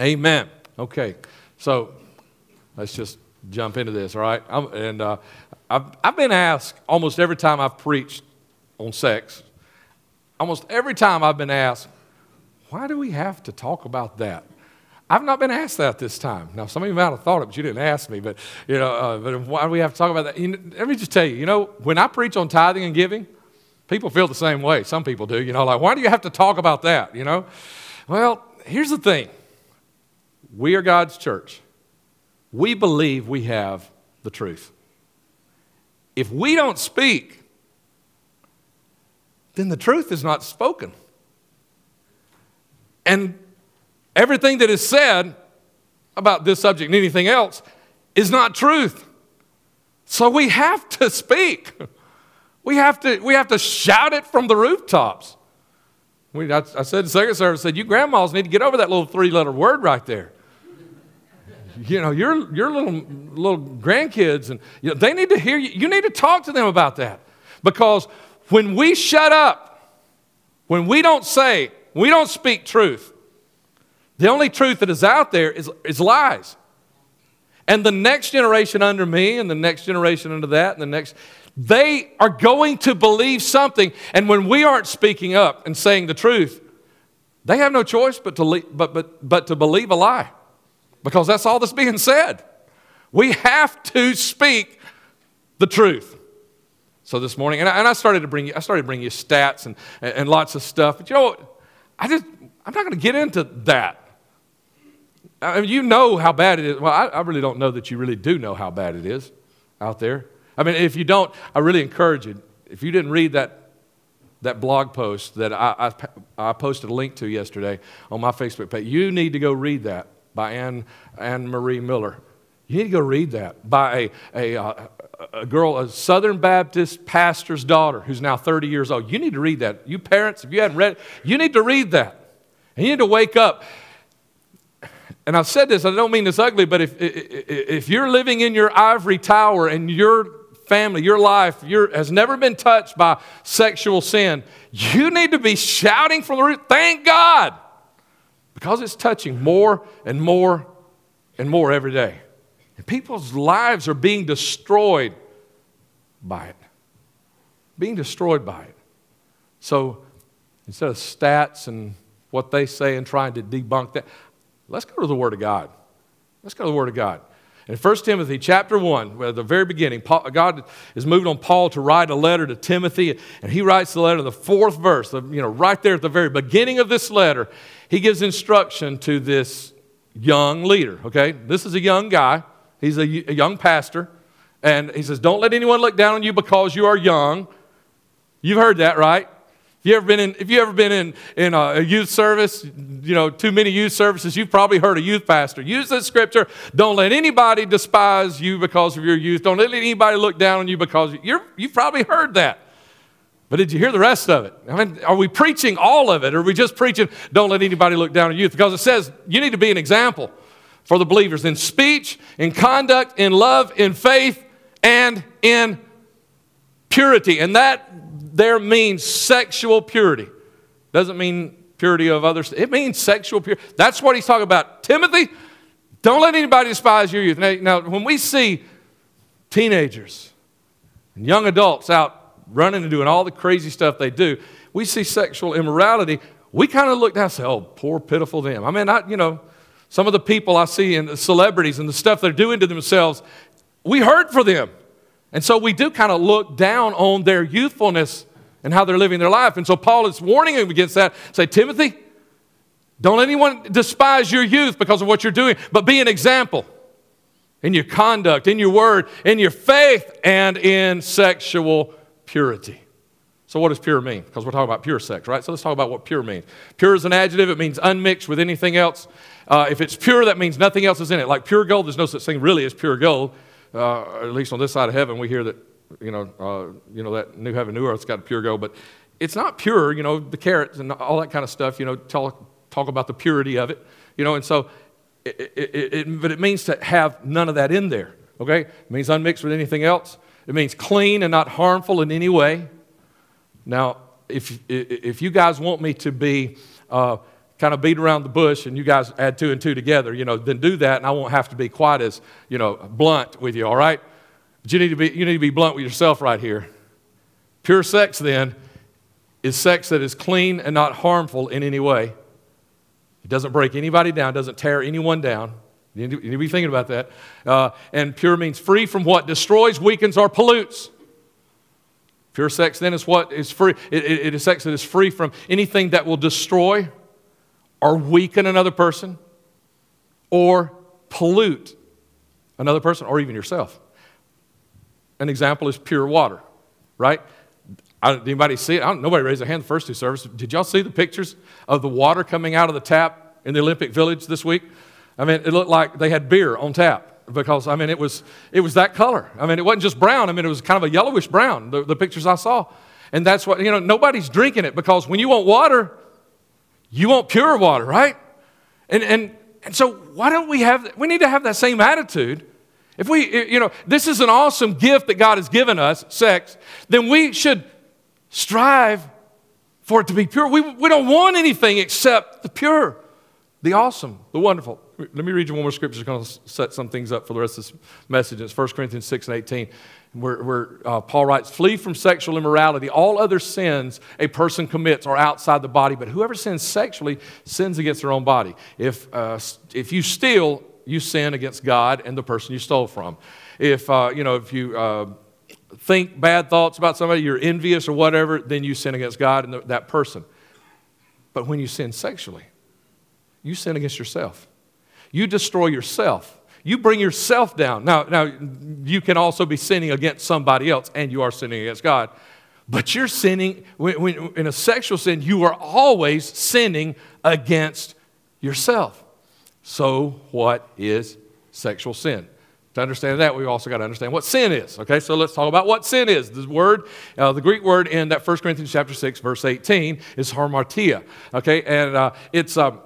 Amen. Okay, so let's just jump into this, all right? I'm, and uh, I've, I've been asked almost every time I've preached on sex, almost every time I've been asked, why do we have to talk about that? I've not been asked that this time. Now, some of you might have thought it, but you didn't ask me. But, you know, uh, but why do we have to talk about that? You know, let me just tell you, you know, when I preach on tithing and giving, people feel the same way. Some people do. You know, like, why do you have to talk about that? You know? Well, here's the thing we are God's church. We believe we have the truth. If we don't speak, then the truth is not spoken. And everything that is said about this subject and anything else is not truth. So we have to speak. We have to, we have to shout it from the rooftops. We, I, I said to second service, I said, you grandmas need to get over that little three letter word right there. You know, your, your little, little grandkids, and you know, they need to hear you. You need to talk to them about that. Because when we shut up, when we don't say, we don't speak truth, the only truth that is out there is, is lies. And the next generation under me, and the next generation under that, and the next, they are going to believe something. And when we aren't speaking up and saying the truth, they have no choice but to, but, but, but to believe a lie because that's all that's being said. We have to speak the truth. So this morning, and I, and I started to bring you, I started to bring you stats and, and, and lots of stuff. But you know, I just, I'm not going to get into that. I mean, you know how bad it is. Well, I, I, really don't know that you really do know how bad it is out there. I mean, if you don't, I really encourage you. If you didn't read that, that blog post that I, I, I posted a link to yesterday on my Facebook page, you need to go read that by Anne, Anne Marie Miller. You need to go read that by a, a, uh, a girl, a Southern Baptist pastor's daughter who's now 30 years old. You need to read that. You parents, if you hadn't read it, you need to read that. And you need to wake up and I've said this, I don't mean this ugly, but if, if you're living in your ivory tower and your family, your life your, has never been touched by sexual sin, you need to be shouting from the roof, thank God, because it's touching more and more and more every day. And people's lives are being destroyed by it. Being destroyed by it. So instead of stats and what they say and trying to debunk that, Let's go to the Word of God. Let's go to the Word of God. In 1 Timothy chapter 1, at the very beginning, Paul, God is moving on Paul to write a letter to Timothy, and he writes the letter, in the fourth verse, you know, right there at the very beginning of this letter, he gives instruction to this young leader, okay? This is a young guy. He's a, a young pastor. And he says, Don't let anyone look down on you because you are young. You've heard that, right? If you ever been in, if you ever been in, in a youth service, you know, too many youth services, you've probably heard a youth pastor use this scripture. Don't let anybody despise you because of your youth. Don't let anybody look down on you because you're, you've probably heard that. But did you hear the rest of it? I mean, are we preaching all of it? Or are we just preaching, don't let anybody look down on youth? Because it says you need to be an example for the believers in speech, in conduct, in love, in faith, and in purity. And that there means sexual purity. Doesn't mean purity of others. It means sexual purity. That's what he's talking about. Timothy, don't let anybody despise your youth. Now, now when we see teenagers and young adults out running and doing all the crazy stuff they do, we see sexual immorality. We kind of look down and say, oh, poor, pitiful them. I mean, I, you know, some of the people I see in the celebrities and the stuff they're doing to themselves, we hurt for them. And so we do kind of look down on their youthfulness and how they're living their life. And so Paul is warning him against that. Say, Timothy, don't anyone despise your youth because of what you're doing, but be an example in your conduct, in your word, in your faith, and in sexual purity. So, what does pure mean? Because we're talking about pure sex, right? So, let's talk about what pure means. Pure is an adjective, it means unmixed with anything else. Uh, if it's pure, that means nothing else is in it. Like pure gold, there's no such thing really as pure gold uh, at least on this side of heaven, we hear that, you know, uh, you know that new heaven, new earth's got pure gold, but it's not pure, you know, the carats and all that kind of stuff, you know, talk, talk about the purity of it, you know, and so, it, it, it, but it means to have none of that in there, okay? It means unmixed with anything else. It means clean and not harmful in any way. Now, if, if you guys want me to be uh, kind of beat around the bush and you guys add two and two together, you know, then do that and I won't have to be quite as, you know, blunt with you, all right? But you need to be, you need to be blunt with yourself right here. Pure sex, then, is sex that is clean and not harmful in any way. It doesn't break anybody down, doesn't tear anyone down. You need to, be thinking about that. Uh, and pure means free from what destroys, weakens, or pollutes. Pure sex then is what is free. It, it, it is sex that is free from anything that will destroy or weaken another person or pollute another person or even yourself. An example is pure water, right? I, anybody see it? nobody raised their hand the first two services. Did y'all see the pictures of the water coming out of the tap in the Olympic Village this week? I mean, it looked like they had beer on tap because, I mean, it was, it was that color. I mean, it wasn't just brown. I mean, it was kind of a yellowish brown, the, the pictures I saw. And that's what, you know, nobody's drinking it because when you want water, you want pure water, right? And, and, and so why don't we have, we need to have that same attitude if we, you know, this is an awesome gift that God has given us, sex, then we should strive for it to be pure. We, we don't want anything except the pure, the awesome, the wonderful. Let me read you one more scripture. It's going to set some things up for the rest of this message. It's 1 Corinthians 6 and 18, where, where uh, Paul writes, Flee from sexual immorality. All other sins a person commits are outside the body, but whoever sins sexually sins against their own body. If, uh, if you steal, you sin against God and the person you stole from. If, uh, you know, if you uh, think bad thoughts about somebody, you're envious or whatever, then you sin against God and that person. But when you sin sexually, you sin against yourself. You destroy yourself. You bring yourself down. Now, now you can also be sinning against somebody else, and you are sinning against God. But you're sinning, when, when, in a sexual sin, you are always sinning against yourself. So, what is sexual sin? To understand that, we've also got to understand what sin is. Okay, so let's talk about what sin is. The word, uh, the Greek word in that 1 Corinthians chapter 6, verse 18 is hamartia. Okay, and uh, it's. Uh,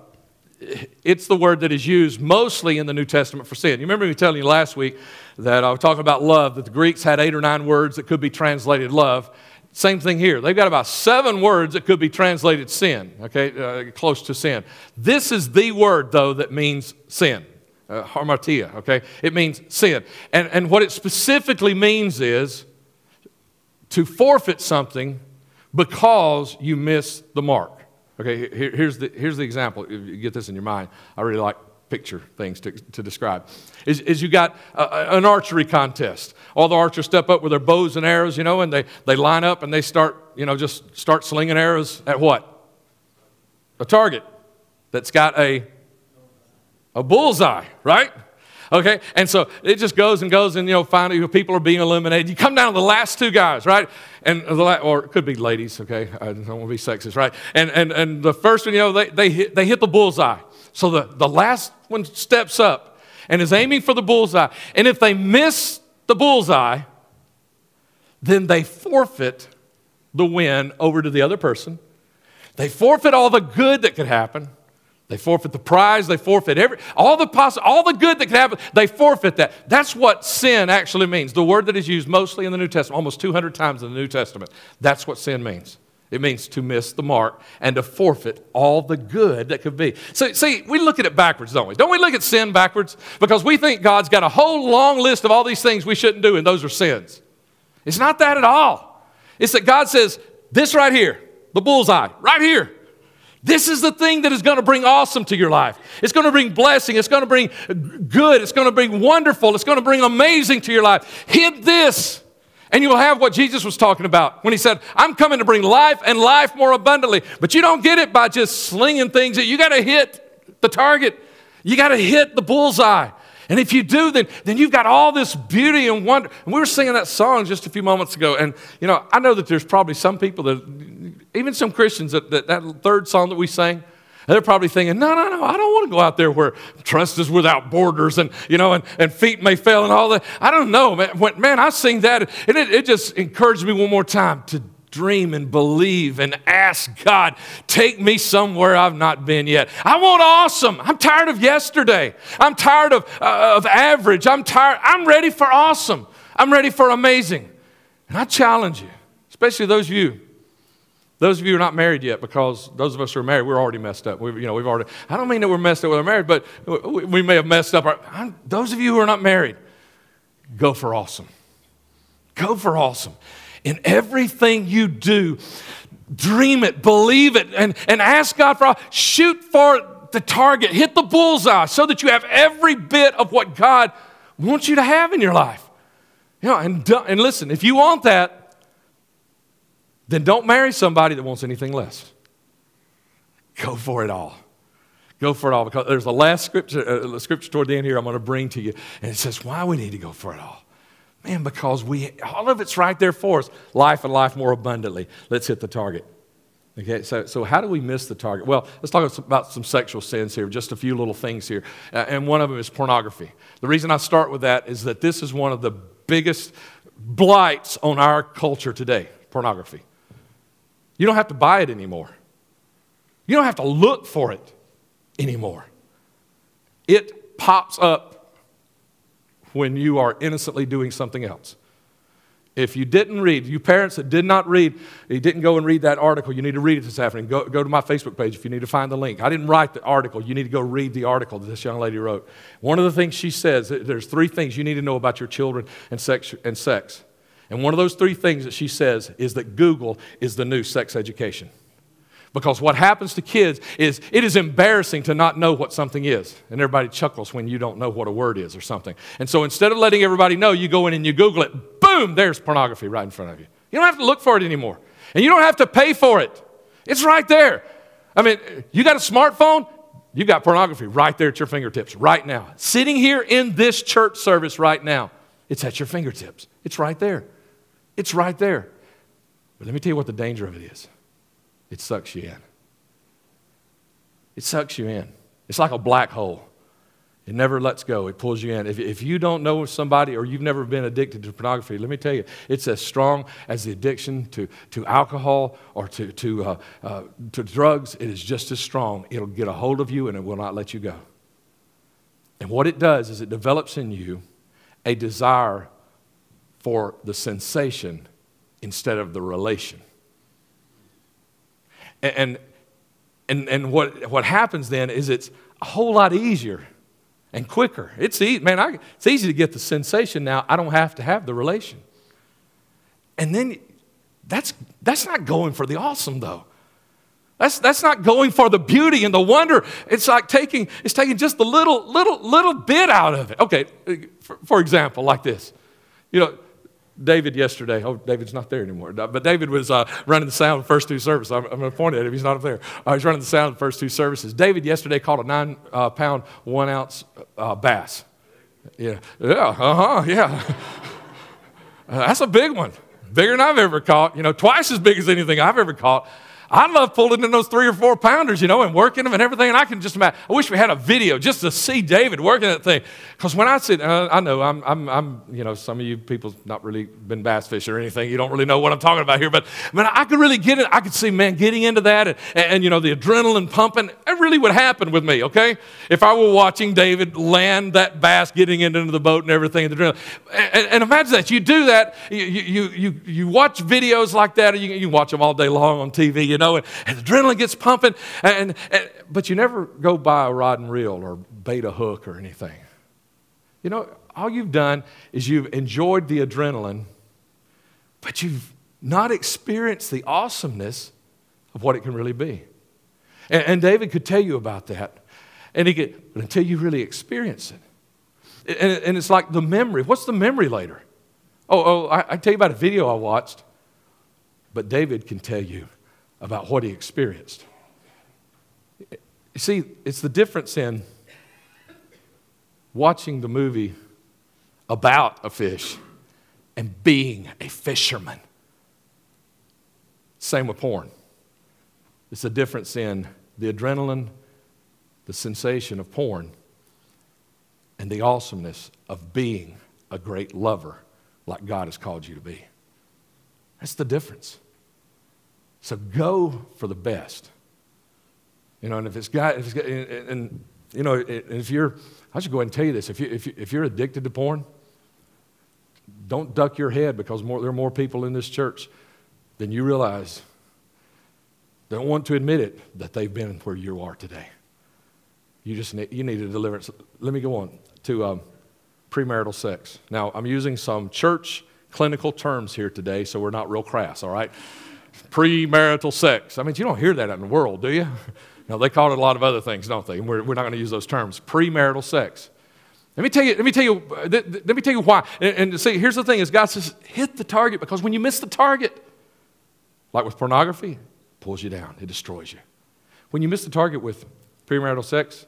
it's the word that is used mostly in the New Testament for sin. You remember me telling you last week that I was talking about love, that the Greeks had eight or nine words that could be translated love. Same thing here. They've got about seven words that could be translated sin, okay, uh, close to sin. This is the word, though, that means sin. Uh, harmatia, okay? It means sin. And, and what it specifically means is to forfeit something because you miss the mark. Okay, here, here's, the, here's the example. You get this in your mind. I really like picture things to, to describe. Is, is you got a, an archery contest. All the archers step up with their bows and arrows, you know, and they, they line up and they start, you know, just start slinging arrows at what? A target that's got a, a bullseye, right? Okay, and so it just goes and goes, and you know, finally people are being eliminated. You come down to the last two guys, right? And the la- or it could be ladies. Okay, I don't want to be sexist, right? And and and the first one, you know, they they hit, they hit the bullseye. So the the last one steps up and is aiming for the bullseye, and if they miss the bullseye, then they forfeit the win over to the other person. They forfeit all the good that could happen. They forfeit the prize, they forfeit every, all the poss- all the good that could happen, they forfeit that. That's what sin actually means. The word that is used mostly in the New Testament, almost 200 times in the New Testament. That's what sin means. It means to miss the mark and to forfeit all the good that could be. So, see, we look at it backwards, don't we? Don't we look at sin backwards? Because we think God's got a whole long list of all these things we shouldn't do, and those are sins. It's not that at all. It's that God says, this right here, the bullseye, right here, this is the thing that is going to bring awesome to your life. It's going to bring blessing. It's going to bring good. It's going to bring wonderful. It's going to bring amazing to your life. Hit this, and you'll have what Jesus was talking about when he said, I'm coming to bring life and life more abundantly. But you don't get it by just slinging things. You got to hit the target, you got to hit the bullseye. And if you do, then, then you've got all this beauty and wonder. And we were singing that song just a few moments ago. And, you know, I know that there's probably some people that even some Christians, that, that, that third song that we sang, they're probably thinking, no, no, no, I don't want to go out there where trust is without borders and, you know, and, and feet may fail and all that. I don't know, man. When, man, I sing that and it, it just encouraged me one more time to dream and believe and ask God, take me somewhere I've not been yet. I want awesome. I'm tired of yesterday. I'm tired of, uh, of average. I'm tired. I'm ready for awesome. I'm ready for amazing. And I challenge you, especially those of you Those of you who are not married yet, because those of us who are married, we're already messed up. We've, you know, we've already, I don't mean that we're messed up with our marriage, but we, we may have messed up. Our, I'm, those of you who are not married, go for awesome. Go for awesome. In everything you do, dream it, believe it, and, and ask God for, shoot for the target, hit the bullseye so that you have every bit of what God wants you to have in your life. You know, and, and listen, if you want that, then don't marry somebody that wants anything less. Go for it all. Go for it all because there's the last scripture, uh, scripture toward the end here I'm going to bring to you, and it says why we need to go for it all. Man, because we all of it's right there for us. Life and life more abundantly. Let's hit the target. Okay, so, so how do we miss the target? Well, let's talk about some sexual sins here, just a few little things here. Uh, and one of them is pornography. The reason I start with that is that this is one of the biggest blights on our culture today pornography. You don't have to buy it anymore. You don't have to look for it anymore. It pops up when you are innocently doing something else. If you didn't read, you parents that did not read, you didn't go and read that article, you need to read it this afternoon. Go, go to my Facebook page if you need to find the link. I didn't write the article. You need to go read the article that this young lady wrote. One of the things she says, there's three things you need to know about your children and sex. And sex. And one of those three things that she says is that Google is the new sex education. Because what happens to kids is it is embarrassing to not know what something is. And everybody chuckles when you don't know what a word is or something. And so instead of letting everybody know, you go in and you Google it, boom, there's pornography right in front of you. You don't have to look for it anymore. And you don't have to pay for it. It's right there. I mean, you got a smartphone, you got pornography right there at your fingertips right now. Sitting here in this church service right now, it's at your fingertips. It's right there. It's right there. But let me tell you what the danger of it is it sucks you in. It sucks you in. It's like a black hole. It never lets go. It pulls you in. If, if you don't know somebody or you've never been addicted to pornography, let me tell you, it's as strong as the addiction to, to alcohol or to, to, uh, uh, to drugs. It is just as strong. It'll get a hold of you and it will not let you go. And what it does is it develops in you a desire for the sensation instead of the relation. And, and, and what, what happens then is it's a whole lot easier and quicker. It's easy, man, I, it's easy to get the sensation now. I don't have to have the relation. And then that's, that's not going for the awesome, though. That's, that's not going for the beauty and the wonder. It's like taking, it's taking just the little, little, little bit out of it. Okay, for, for example, like this. You know, David yesterday, oh, David's not there anymore, but David was uh, running the sound the first two services. I'm, I'm going to point at him, he's not up there. Uh, he's running the sound the first two services. David yesterday caught a nine uh, pound, one ounce uh, bass. Yeah, yeah, uh huh, yeah. that's a big one, bigger than I've ever caught, you know, twice as big as anything I've ever caught. I love pulling in those three or four pounders, you know, and working them and everything. And I can just imagine. I wish we had a video just to see David working that thing. Because when I sit, uh, I know I'm, I'm, I'm, you know, some of you people not really been bass fishing or anything. You don't really know what I'm talking about here. But man, I could really get it. I could see, man, getting into that and, and, you know, the adrenaline pumping. It really would happen with me, okay? If I were watching David land that bass, getting into the boat and everything, the adrenaline. And, and imagine that. You do that. You, you, you, you watch videos like that. You, you watch them all day long on TV, you know know, and, and adrenaline gets pumping, and, and, but you never go buy a rod and reel or bait a hook or anything. You know, all you've done is you've enjoyed the adrenaline, but you've not experienced the awesomeness of what it can really be. And, and David could tell you about that. And he could, but until you really experience it. And, and it's like the memory. What's the memory later? Oh, oh I, I tell you about a video I watched, but David can tell you about what he experienced. You see, it's the difference in watching the movie about a fish and being a fisherman. Same with porn. It's the difference in the adrenaline, the sensation of porn, and the awesomeness of being a great lover like God has called you to be. That's the difference. So go for the best. You know, and if it's got, if it's got and, and, you know, if you're, I should go ahead and tell you this. If, you, if, you, if you're addicted to porn, don't duck your head because more, there are more people in this church than you realize don't want to admit it that they've been where you are today. You just need, you need a deliverance. Let me go on to um, premarital sex. Now, I'm using some church clinical terms here today, so we're not real crass, all right? Premarital sex. I mean, you don't hear that in the world, do you? No, they call it a lot of other things, don't they? We're, we're not going to use those terms. Premarital sex. Let me tell you, let me tell you, uh, let me tell you why. And, and see, here's the thing is God says, hit the target because when you miss the target, like with pornography, it pulls you down, it destroys you. When you miss the target with premarital sex,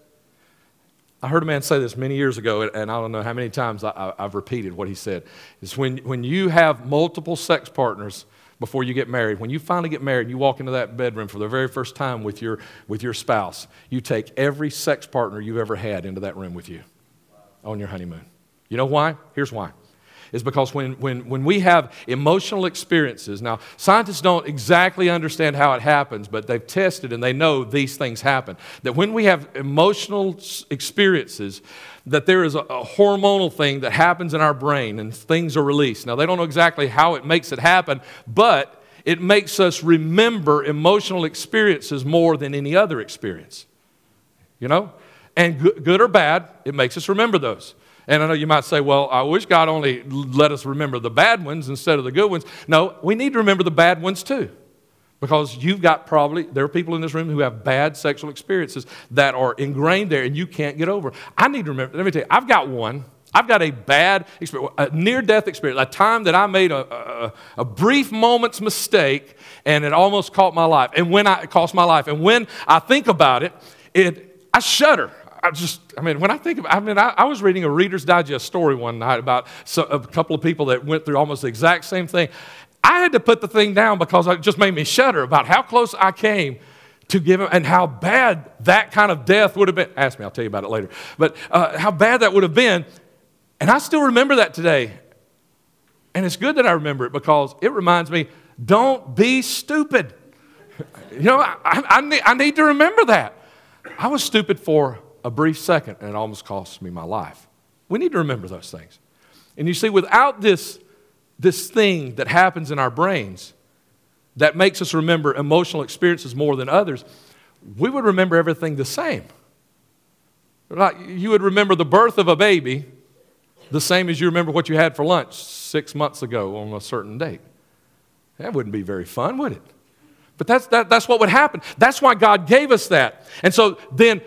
I heard a man say this many years ago, and I don't know how many times I, have repeated what he said. Is when, when you have multiple sex partners before you get married, when you finally get married, you walk into that bedroom for the very first time with your, with your spouse, you take every sex partner you've ever had into that room with you on your honeymoon. You know why? Here's why is because when, when, when we have emotional experiences, now scientists don't exactly understand how it happens, but they've tested and they know these things happen. That when we have emotional experiences, that there is a, a hormonal thing that happens in our brain and things are released. Now they don't know exactly how it makes it happen, but it makes us remember emotional experiences more than any other experience. You know? And good or bad, it makes us remember those. And I know you might say, well, I wish God only let us remember the bad ones instead of the good ones. No, we need to remember the bad ones too. Because you've got probably, there are people in this room who have bad sexual experiences that are ingrained there and you can't get over. I need to remember, let me tell you, I've got one. I've got a bad experience, a near death experience, a time that I made a, a, a, brief moment's mistake and it almost cost my life. And when I, it cost my life. And when I think about it, it I shudder. I just, I mean, when I think of, I mean, I, I, was reading a Reader's Digest story one night about a couple of people that went through almost the exact same thing. I had to put the thing down because it just made me shudder about how close I came to give and how bad that kind of death would have been. Ask me, I'll tell you about it later. But uh, how bad that would have been. And I still remember that today. And it's good that I remember it because it reminds me don't be stupid. You know, I, I, need, I need to remember that. I was stupid for a brief second and it almost cost me my life. We need to remember those things. And you see, without this, this thing that happens in our brains that makes us remember emotional experiences more than others, we would remember everything the same. Like you would remember the birth of a baby the same as you remember what you had for lunch six months ago on a certain date. That wouldn't be very fun, would it? But that's, that, that's what would happen. That's why God gave us that. And so then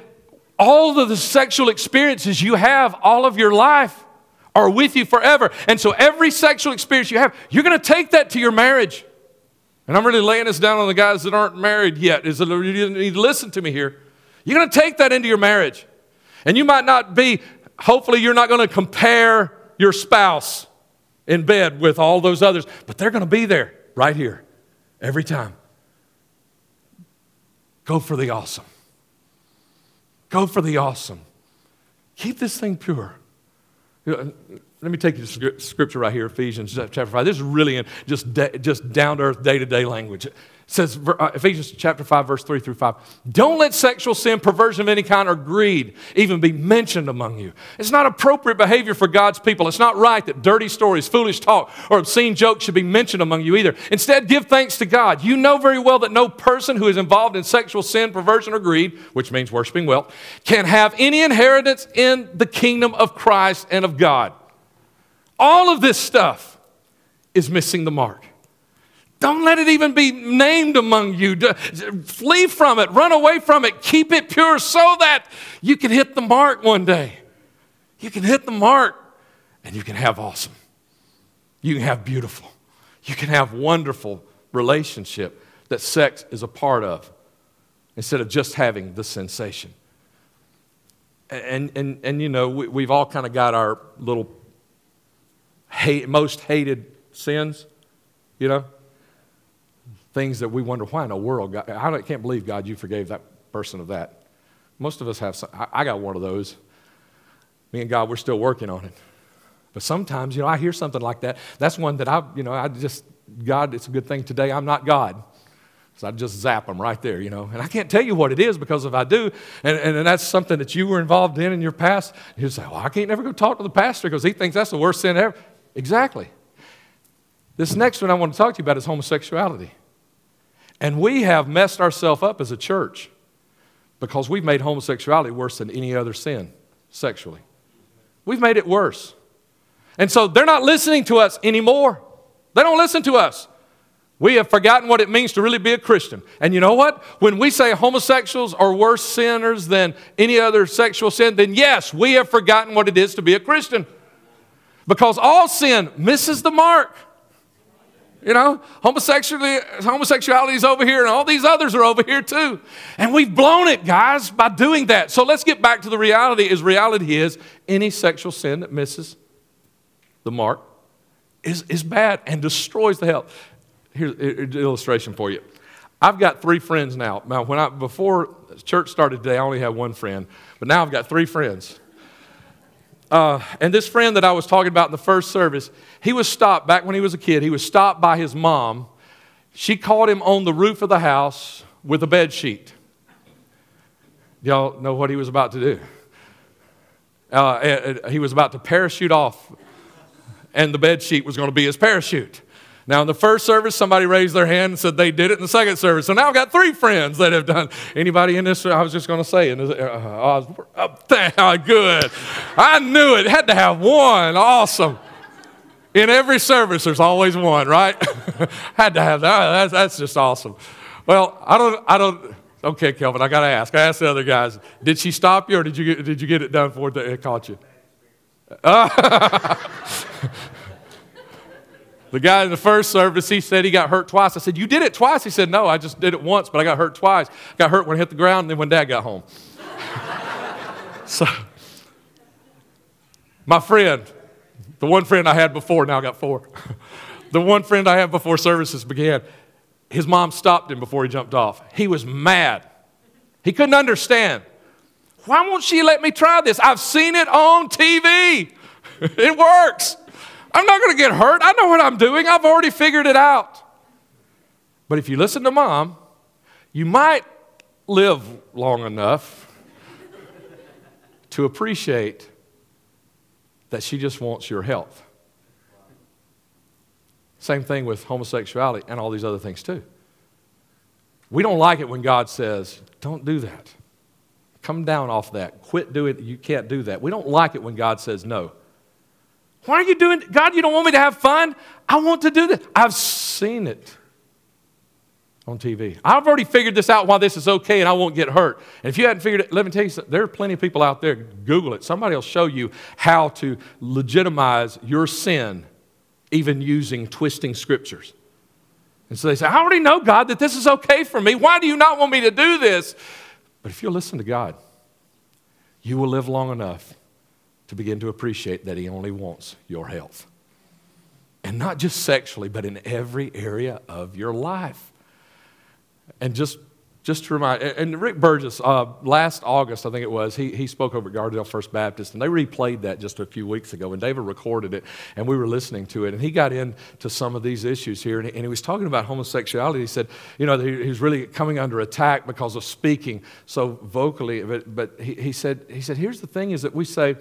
all of the sexual experiences you have all of your life are with you forever. And so every sexual experience you have, you're going to take that to your marriage. And I'm really laying this down on the guys that aren't married yet. Is that you need to listen to me here. You're going to take that into your marriage. And you might not be, hopefully, you're not going to compare your spouse in bed with all those others, but they're going to be there right here every time. Go for the awesome. Go for the awesome. Keep this thing pure. Let me take you to scripture right here, Ephesians chapter 5. This is really in just, just down to earth, day to day language says uh, Ephesians chapter 5 verse 3 through 5. Don't let sexual sin, perversion of any kind or greed even be mentioned among you. It's not appropriate behavior for God's people. It's not right that dirty stories, foolish talk, or obscene jokes should be mentioned among you either. Instead, give thanks to God. You know very well that no person who is involved in sexual sin, perversion or greed, which means worshiping wealth, can have any inheritance in the kingdom of Christ and of God. All of this stuff is missing the mark. Don't let it even be named among you. Flee from it, run away from it, keep it pure so that you can hit the mark one day. You can hit the mark and you can have awesome. You can have beautiful. You can have wonderful relationship that sex is a part of instead of just having the sensation. And, and, and you know, we, have all kind of got our little hate, most hated sins, you know? Things that we wonder why in the world, God, I can't believe, God, you forgave that person of that. Most of us have, some, I, got one of those. Me and God, we're still working on it. But sometimes, you know, I hear something like that. That's one that I, you know, I just, God, it's a good thing today I'm not God. So I just zap them right there, you know. And I can't tell you what it is because if I do, and, and, and that's something that you were involved in in your past, you say, well, I can't never go talk to the pastor because he thinks that's the worst sin ever. Exactly. This next one I want to talk to you about is homosexuality. And we have messed ourselves up as a church because we've made homosexuality worse than any other sin sexually. We've made it worse. And so they're not listening to us anymore. They don't listen to us. We have forgotten what it means to really be a Christian. And you know what? When we say homosexuals are worse sinners than any other sexual sin, then yes, we have forgotten what it is to be a Christian. Because all sin misses the mark. You know, homosexuality, homosexuality is over here, and all these others are over here too. And we've blown it, guys, by doing that. So let's get back to the reality. Is reality is any sexual sin that misses the mark is, is bad and destroys the health. Here's an illustration for you. I've got three friends now. Now, when I before church started today, I only had one friend, but now I've got three friends. Uh, and this friend that I was talking about in the first service, he was stopped back when he was a kid. He was stopped by his mom. She caught him on the roof of the house with a bed sheet. Y'all know what he was about to do? Uh, he was about to parachute off, and the bed sheet was going to be his parachute. Now, in the first service, somebody raised their hand and said they did it in the second service. So now I've got three friends that have done. Anybody in this? I was just going to say, uh, uh, oh, good. I knew it. Had to have one. Awesome. In every service, there's always one, right? Had to have that. That's, that's just awesome. Well, I don't, I don't, okay, Kelvin, I got to ask. I asked the other guys, did she stop you or did you get, did you get it done before it caught you? The guy in the first service, he said he got hurt twice. I said, You did it twice? He said, No, I just did it once, but I got hurt twice. Got hurt when I hit the ground and then when dad got home. so, my friend, the one friend I had before, now I got four. the one friend I had before services began, his mom stopped him before he jumped off. He was mad. He couldn't understand. Why won't she let me try this? I've seen it on TV. it works. I'm not going to get hurt. I know what I'm doing. I've already figured it out. But if you listen to mom, you might live long enough to appreciate that she just wants your health. Same thing with homosexuality and all these other things, too. We don't like it when God says, don't do that. Come down off that. Quit doing it. You can't do that. We don't like it when God says no. Why are you doing God, you don't want me to have fun? I want to do this. I've seen it on TV. I've already figured this out why this is okay and I won't get hurt. And if you hadn't figured it, let me tell you something. There are plenty of people out there, Google it. Somebody will show you how to legitimize your sin, even using twisting scriptures. And so they say, I already know, God, that this is okay for me. Why do you not want me to do this? But if you'll listen to God, you will live long enough to begin to appreciate that He only wants your health. And not just sexually, but in every area of your life. And just, just to remind, and Rick Burgess, uh, last August, I think it was, he, he spoke over at Gardendale First Baptist, and they replayed that just a few weeks ago, and David recorded it, and we were listening to it, and he got into some of these issues here, and he, and he was talking about homosexuality. He said, you know, he, was really coming under attack because of speaking so vocally, but, but he, he, said, he said, here's the thing is that we say,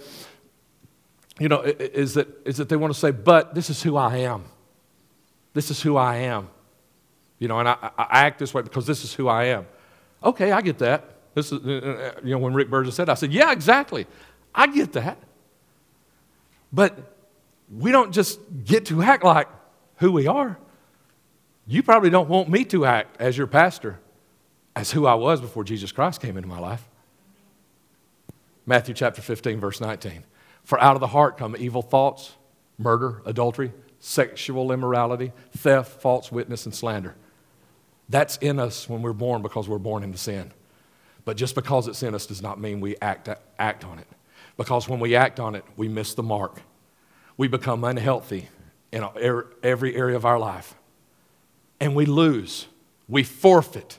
you know, is that, is that they want to say, but this is who I am. This is who I am. You know, and I, I act this way because this is who I am. Okay, I get that. This is, uh, uh, you know, when Rick Burgess said, I said, yeah, exactly. I get that. But we don't just get to act like who we are. You probably don't want me to act as your pastor as who I was before Jesus Christ came into my life. Matthew chapter 15, verse 19. For out of the heart come evil thoughts, murder, adultery, sexual immorality, theft, false witness, and slander. That's in us when we're born because we're born into sin. But just because it's in us does not mean we act, act on it. Because when we act on it, we miss the mark. We become unhealthy in er, every area of our life. And we lose, we forfeit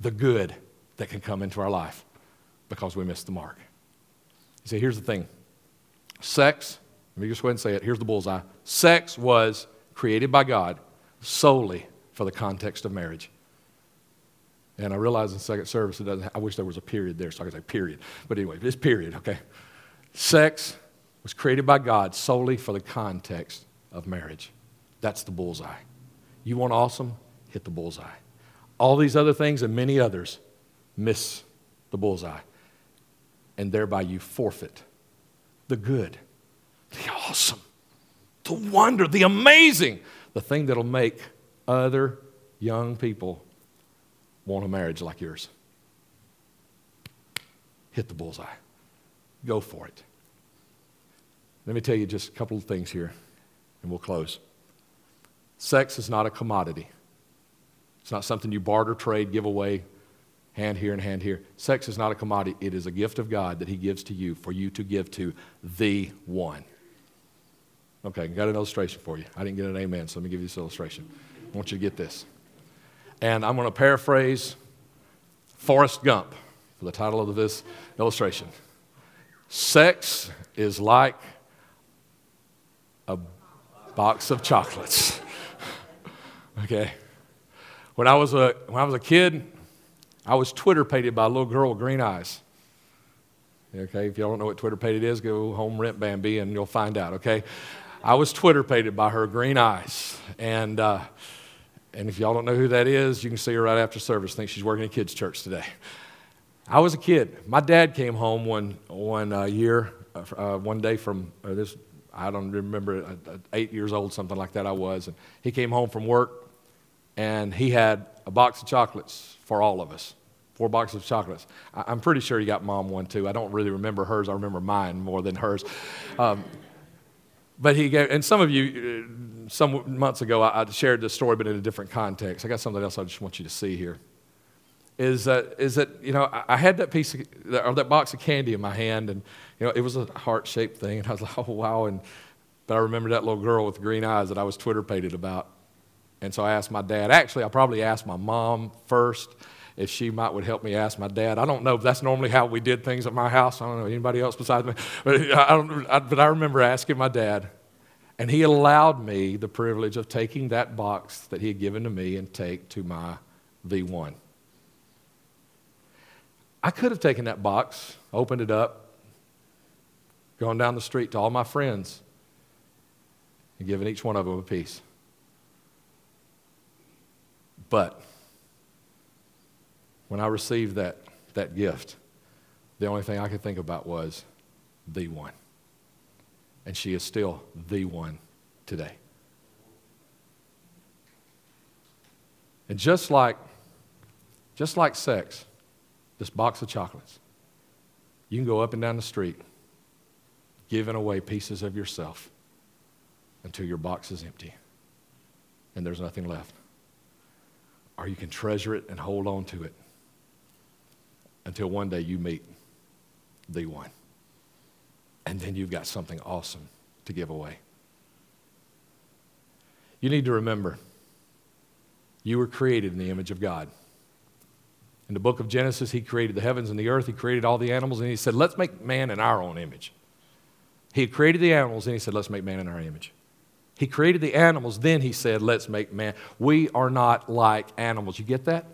the good that can come into our life because we miss the mark. You see, here's the thing Sex, let me just go ahead and say it. Here's the bullseye. Sex was created by God solely for the context of marriage. And I realize in second service, it doesn't, I wish there was a period there so I could say period. But anyway, this period, okay? Sex was created by God solely for the context of marriage. That's the bullseye. You want awesome? Hit the bullseye. all these other things and many others miss the bullseye. And thereby you forfeit the good, the awesome, the wonder, the amazing, the thing that'll make other young people want a marriage like yours. Hit the bullseye. Go for it. Let me tell you just a couple of things here, and we'll close. Sex is not a commodity. It's not something you barter, trade, give away, hand here and hand here. Sex is not a commodity. It is a gift of God that He gives to you for you to give to the one. Okay, got an illustration for you. I didn't get an amen, so let me give you this illustration. I want you to get this. And I'm going to paraphrase Forrest Gump for the title of this illustration. Sex is like a box of chocolates. okay? When I was a, when I was a kid, I was twitterpated by a little girl with green eyes. Okay, if y'all don't know what twitterpated is, go home, rent Bambi, and you'll find out, okay? I was twitterpated by her green eyes. And, uh, and if y'all don't know who that is, you can see her right after service. I think she's working at kids' church today. I was a kid. My dad came home one, one uh, year, uh, one day from uh, this, I don't remember, uh, uh, eight years old, something like that I was. And he came home from work and he had a box of chocolates for all of us. Four boxes of chocolates. I, am pretty sure he got mom one too. I don't really remember hers. I remember mine more than hers. Um, but he gave, and some of you, uh, some months ago, I, I shared this story, but in a different context. I got something else I just want you to see here. Is that, is that you know, I, I had that piece of, or that box of candy in my hand, and, you know, it was a heart shaped thing, and I was like, oh, wow. And, but I remember that little girl with green eyes that I was twitterpated about. And so I asked my dad. Actually, I probably asked my mom first if she might would help me ask my dad. I don't know if that's normally how we did things at my house. I don't know anybody else besides me, but I, I, but I remember asking my dad, and he allowed me the privilege of taking that box that he had given to me and take to my V1. I could have taken that box, opened it up, gone down the street to all my friends, and given each one of them a piece. But when I received that, that gift, the only thing I could think about was the one. And she is still the one today. And just like, just like sex, this box of chocolates, you can go up and down the street giving away pieces of yourself until your box is empty and there's nothing left. Or you can treasure it and hold on to it until one day you meet the one. And then you've got something awesome to give away. You need to remember you were created in the image of God. In the book of Genesis, he created the heavens and the earth, he created all the animals, and he said, Let's make man in our own image. He had created the animals, and he said, Let's make man in our image. He created the animals, then he said, Let's make man. We are not like animals. You get that?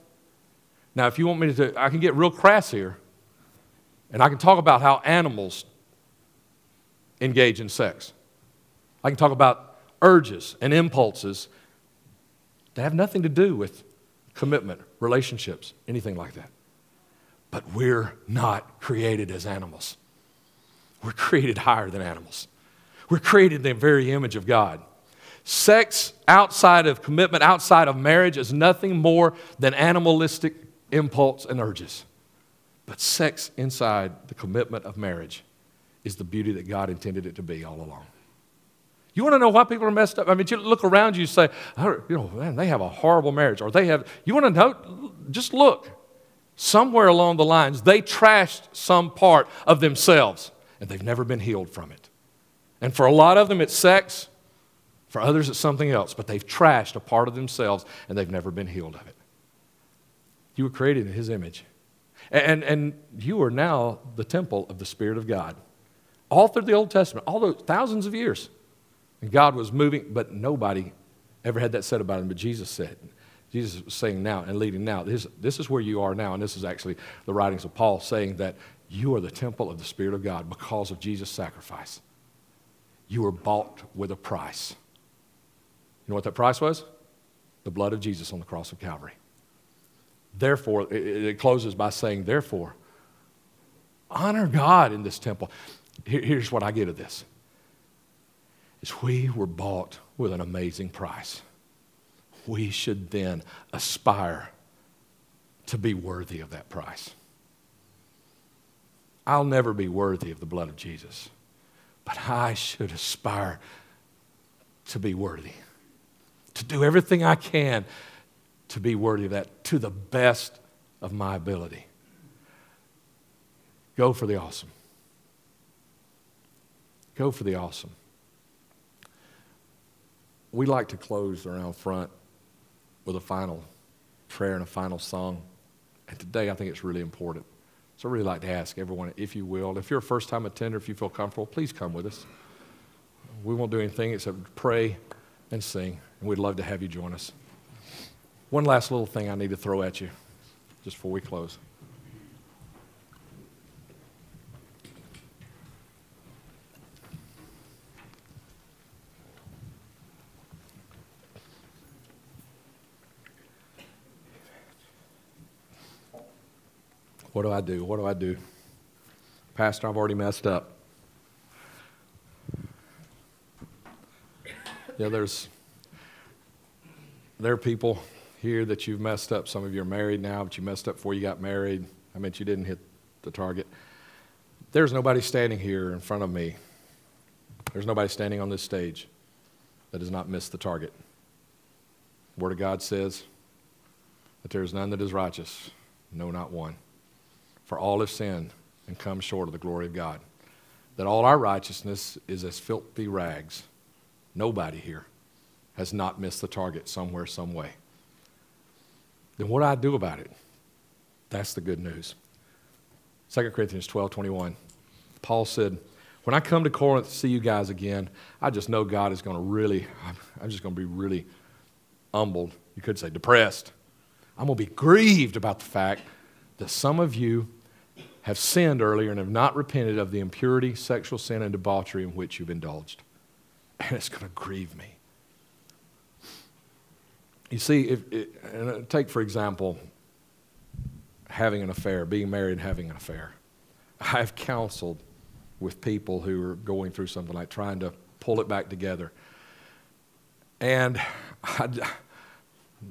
Now, if you want me to, I can get real crass here, and I can talk about how animals engage in sex. I can talk about urges and impulses that have nothing to do with commitment, relationships, anything like that. But we're not created as animals. We're created higher than animals. We're created in the very image of God. Sex outside of commitment, outside of marriage, is nothing more than animalistic impulse, and urges. But sex inside the commitment of marriage is the beauty that God intended it to be all along. You want to know why people are messed up? I mean, you look around you and say, oh, you know, man, they have a horrible marriage. Or they have, you want to know? Just look. Somewhere along the lines, they trashed some part of themselves and they've never been healed from it. And for a lot of them, it's sex. For others, it's something else. But they've trashed a part of themselves and they've never been healed of it. You were created in His image. And, and you are now the temple of the Spirit of God. All through the Old Testament, all those thousands of years. And God was moving, but nobody ever had that said about him, but Jesus said. Jesus was saying now and leading now. This, this is where you are now, and this is actually the writings of Paul saying that you are the temple of the Spirit of God because of Jesus' sacrifice. You were bought with a price. You know what that price was? The blood of Jesus on the cross of Calvary. Therefore, it, closes by saying, therefore, honor God in this temple. Here, here's what I get of this. Is we were bought with an amazing price. We should then aspire to be worthy of that price. I'll never be worthy of the blood of Jesus, but I should aspire to be worthy, to do everything I can to be worthy of that to the best of my ability. Go for the awesome. Go for the awesome. We like to close around front with a final prayer and a final song. And today I think it's really important. So I really like to ask everyone, if you will, if you're a first time attender, if you feel comfortable, please come with us. We won't do anything except pray and sing, and we'd love to have you join us. One last little thing I need to throw at you just before we close. What do I do? What do I do? Pastor, I've already messed up. Yeah, there's there are people here that you've messed up. Some of you are married now, but you messed up before you got married. I meant you didn't hit the target. There's nobody standing here in front of me. There's nobody standing on this stage that has not missed the target. The Word of God says that there is none that is righteous, no, not one. For all have sinned and come short of the glory of God. That all our righteousness is as filthy rags. Nobody here has not missed the target somewhere, some way. Then what do I do about it? That's the good news. 2 Corinthians 12 21. Paul said, When I come to Corinth to see you guys again, I just know God is going to really, I'm just going to be really humbled. You could say depressed. I'm going to be grieved about the fact that some of you have sinned earlier and have not repented of the impurity, sexual sin, and debauchery in which you've indulged. And it's going to grieve me. You see, if, it, uh, take for example having an affair, being married and having an affair. I've counseled with people who are going through something like trying to pull it back together. And I,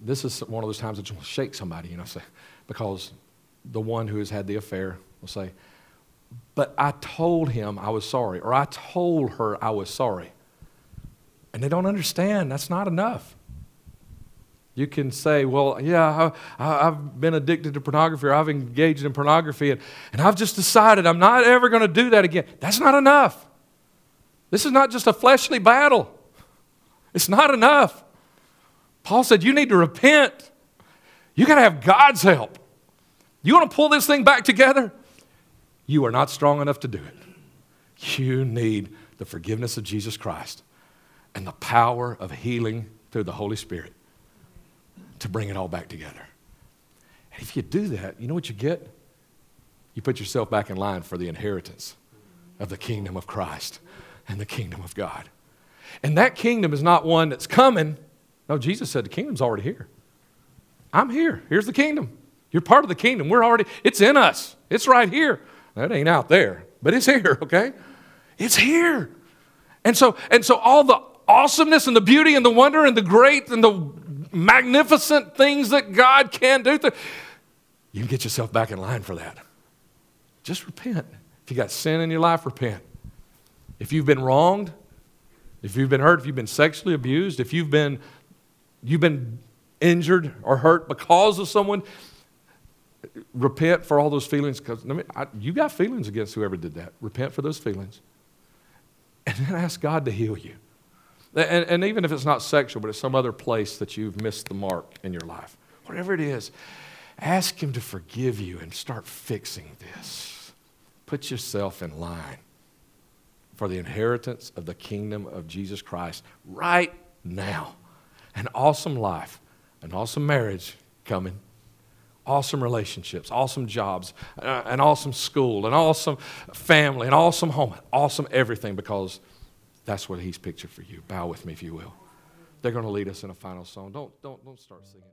this is one of those times I just want to shake somebody, you know, say, because the one who has had the affair will say, But I told him I was sorry, or I told her I was sorry. And they don't understand. That's not enough. You can say, well, yeah, I, have been addicted to pornography or I've engaged in pornography and, and I've just decided I'm not ever going to do that again. That's not enough. This is not just a fleshly battle, it's not enough. Paul said, you need to repent. You got to have God's help. You want to pull this thing back together? You are not strong enough to do it. You need the forgiveness of Jesus Christ and the power of healing through the Holy Spirit to bring it all back together. And if you do that, you know what you get? You put yourself back in line for the inheritance of the kingdom of Christ and the kingdom of God. And that kingdom is not one that's coming. No, Jesus said the kingdom's already here. I'm here. Here's the kingdom. You're part of the kingdom. We're already, it's in us. It's right here. That ain't out there, but it's here, okay? It's here. And so, and so all the awesomeness and the beauty and the wonder and the great and the magnificent things that God can do. Through, You can get yourself back in line for that. Just repent. If you got sin in your life, repent. If you've been wronged, if you've been hurt, if you've been sexually abused, if you've been you've been injured or hurt because of someone, repent for all those feelings because I mean, you got feelings against whoever did that. Repent for those feelings. And then ask God to heal you. And, and even if it's not sexual, but it's some other place that you've missed the mark in your life, whatever it is, ask Him to forgive you and start fixing this. Put yourself in line for the inheritance of the kingdom of Jesus Christ right now. An awesome life, an awesome marriage coming, awesome relationships, awesome jobs, uh, an awesome school, an awesome family, an awesome home, awesome everything because that's what he's pictured for you. Bow with me if you will. They're going to lead us in a final song. Don't, don't, don't start singing.